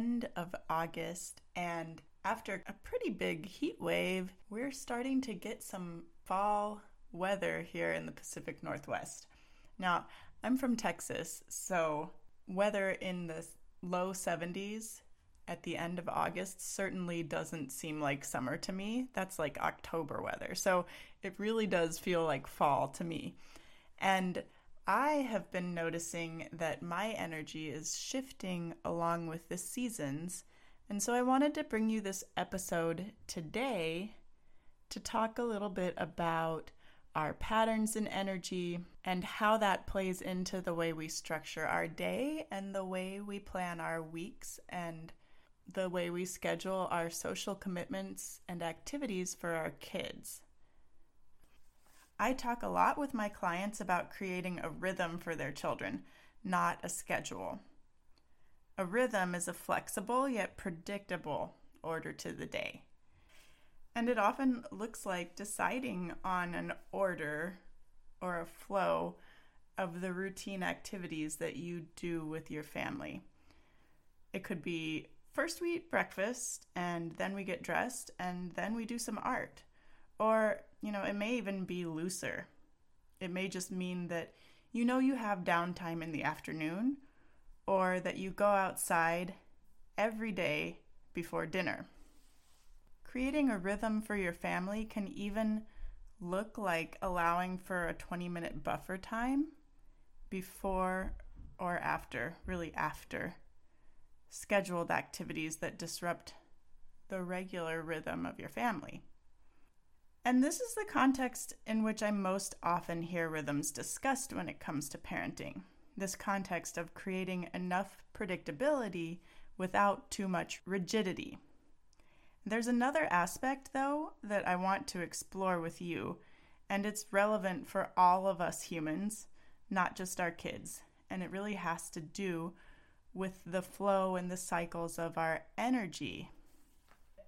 End of August, and after a pretty big heat wave, we're starting to get some fall weather here in the Pacific Northwest. Now, I'm from Texas, so weather in the low 70s at the end of August certainly doesn't seem like summer to me. That's like October weather. So it really does feel like fall to me. And I have been noticing that my energy is shifting along with the seasons. And so I wanted to bring you this episode today to talk a little bit about our patterns in energy and how that plays into the way we structure our day and the way we plan our weeks and the way we schedule our social commitments and activities for our kids. I talk a lot with my clients about creating a rhythm for their children, not a schedule. A rhythm is a flexible yet predictable order to the day. And it often looks like deciding on an order or a flow of the routine activities that you do with your family. It could be first we eat breakfast and then we get dressed and then we do some art. Or, you know, it may even be looser. It may just mean that you know you have downtime in the afternoon or that you go outside every day before dinner. Creating a rhythm for your family can even look like allowing for a 20 minute buffer time before or after, really after scheduled activities that disrupt the regular rhythm of your family. And this is the context in which I most often hear rhythms discussed when it comes to parenting. This context of creating enough predictability without too much rigidity. There's another aspect, though, that I want to explore with you, and it's relevant for all of us humans, not just our kids. And it really has to do with the flow and the cycles of our energy.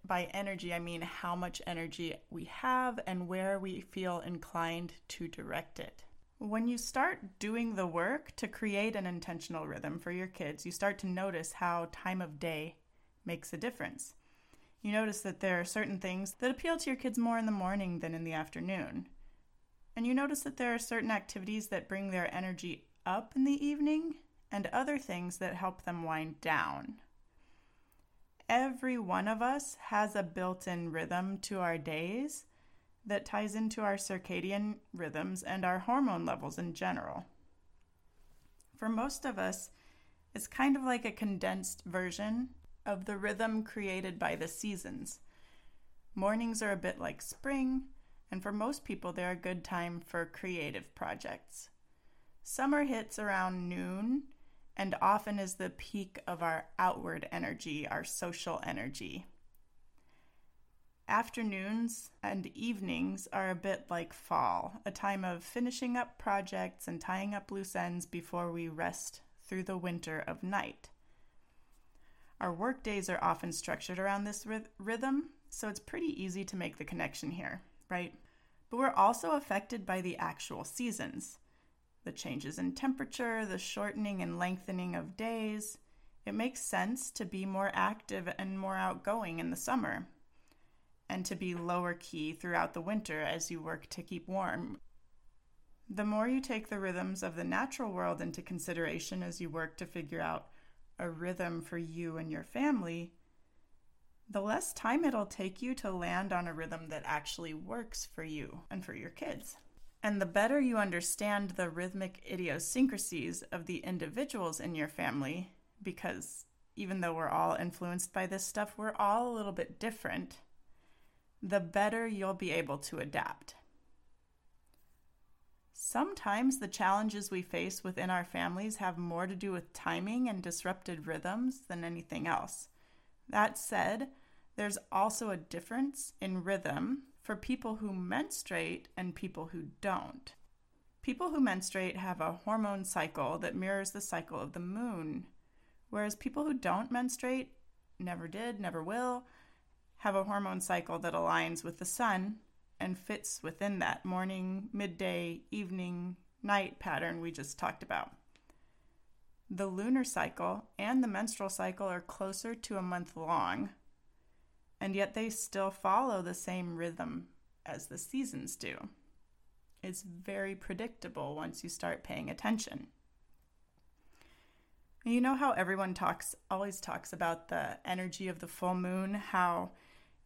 By energy, I mean how much energy we have and where we feel inclined to direct it. When you start doing the work to create an intentional rhythm for your kids, you start to notice how time of day makes a difference. You notice that there are certain things that appeal to your kids more in the morning than in the afternoon. And you notice that there are certain activities that bring their energy up in the evening and other things that help them wind down. Every one of us has a built in rhythm to our days that ties into our circadian rhythms and our hormone levels in general. For most of us, it's kind of like a condensed version of the rhythm created by the seasons. Mornings are a bit like spring, and for most people, they're a good time for creative projects. Summer hits around noon and often is the peak of our outward energy, our social energy. Afternoons and evenings are a bit like fall, a time of finishing up projects and tying up loose ends before we rest through the winter of night. Our work days are often structured around this rhythm, so it's pretty easy to make the connection here, right? But we're also affected by the actual seasons the changes in temperature, the shortening and lengthening of days. It makes sense to be more active and more outgoing in the summer, and to be lower key throughout the winter as you work to keep warm. The more you take the rhythms of the natural world into consideration as you work to figure out a rhythm for you and your family, the less time it'll take you to land on a rhythm that actually works for you and for your kids. And the better you understand the rhythmic idiosyncrasies of the individuals in your family, because even though we're all influenced by this stuff, we're all a little bit different, the better you'll be able to adapt. Sometimes the challenges we face within our families have more to do with timing and disrupted rhythms than anything else. That said, there's also a difference in rhythm for people who menstruate and people who don't. People who menstruate have a hormone cycle that mirrors the cycle of the moon, whereas people who don't menstruate, never did, never will, have a hormone cycle that aligns with the sun and fits within that morning, midday, evening, night pattern we just talked about. The lunar cycle and the menstrual cycle are closer to a month long, and yet they still follow the same rhythm as the seasons do. It's very predictable once you start paying attention. You know how everyone talks always talks about the energy of the full moon, how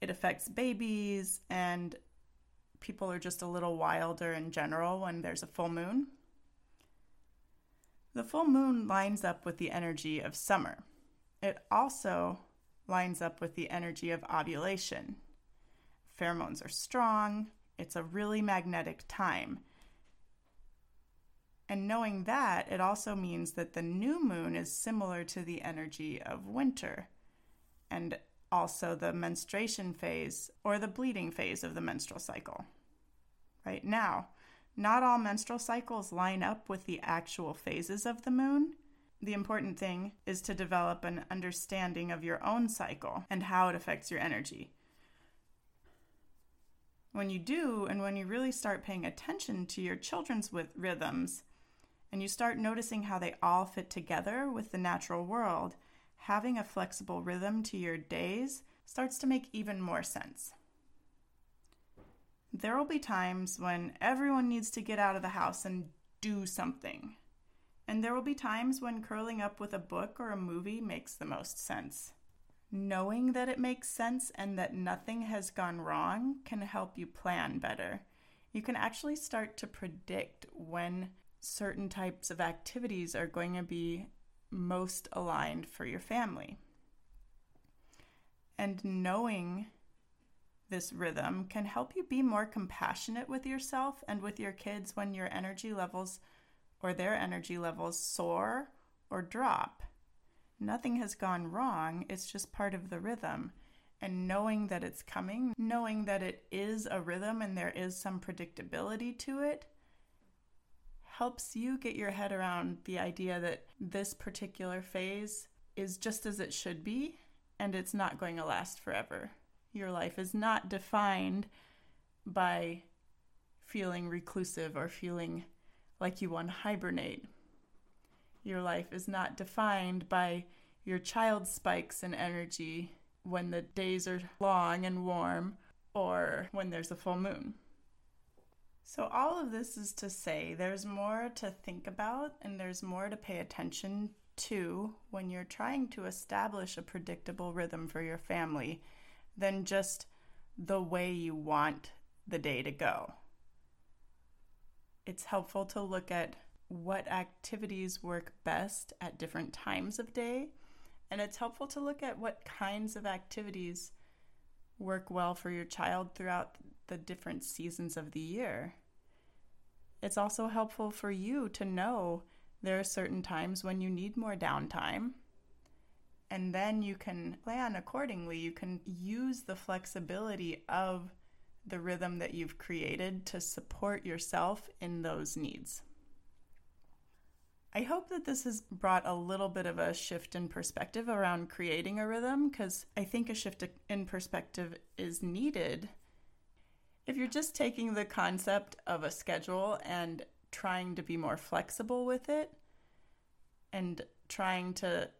it affects babies and people are just a little wilder in general when there's a full moon? The full moon lines up with the energy of summer. It also lines up with the energy of ovulation. Pheromones are strong, it's a really magnetic time. And knowing that, it also means that the new moon is similar to the energy of winter and also the menstruation phase or the bleeding phase of the menstrual cycle. Right now, not all menstrual cycles line up with the actual phases of the moon, the important thing is to develop an understanding of your own cycle and how it affects your energy. When you do, and when you really start paying attention to your children's rhythms, and you start noticing how they all fit together with the natural world, having a flexible rhythm to your days starts to make even more sense. There will be times when everyone needs to get out of the house and do something. And there will be times when curling up with a book or a movie makes the most sense. Knowing that it makes sense and that nothing has gone wrong can help you plan better. You can actually start to predict when certain types of activities are going to be most aligned for your family. And knowing this rhythm can help you be more compassionate with yourself and with your kids when your energy levels or their energy levels soar or drop. Nothing has gone wrong, it's just part of the rhythm. And knowing that it's coming, knowing that it is a rhythm and there is some predictability to it, helps you get your head around the idea that this particular phase is just as it should be and it's not going to last forever. Your life is not defined by feeling reclusive or feeling like you want to hibernate. Your life is not defined by your child's spikes in energy when the days are long and warm or when there's a full moon. So, all of this is to say there's more to think about and there's more to pay attention to when you're trying to establish a predictable rhythm for your family than just the way you want the day to go it's helpful to look at what activities work best at different times of day. And it's helpful to look at what kinds of activities work well for your child throughout the different seasons of the year. It's also helpful for you to know there are certain times when you need more downtime. And then you can plan accordingly. You can use the flexibility of the rhythm that you've created to support yourself in those needs. I hope that this has brought a little bit of a shift in perspective around creating a rhythm because I think a shift in perspective is needed. If you're just taking the concept of a schedule and trying to be more flexible with it and trying to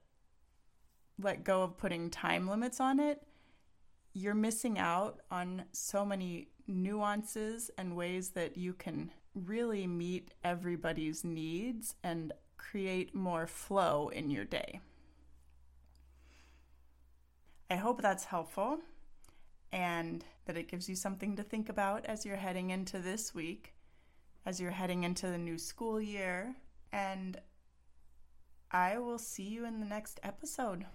let go of putting time limits on it, you're missing out on so many nuances and ways that you can really meet everybody's needs and create more flow in your day. I hope that's helpful and that it gives you something to think about as you're heading into this week, as you're heading into the new school year. And I will see you in the next episode.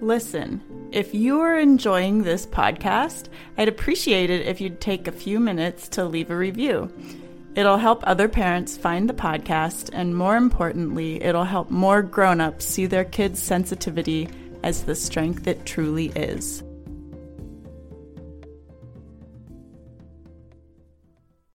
Listen, if you are enjoying this podcast, I'd appreciate it if you'd take a few minutes to leave a review. It'll help other parents find the podcast, and more importantly, it'll help more grown ups see their kids' sensitivity as the strength it truly is.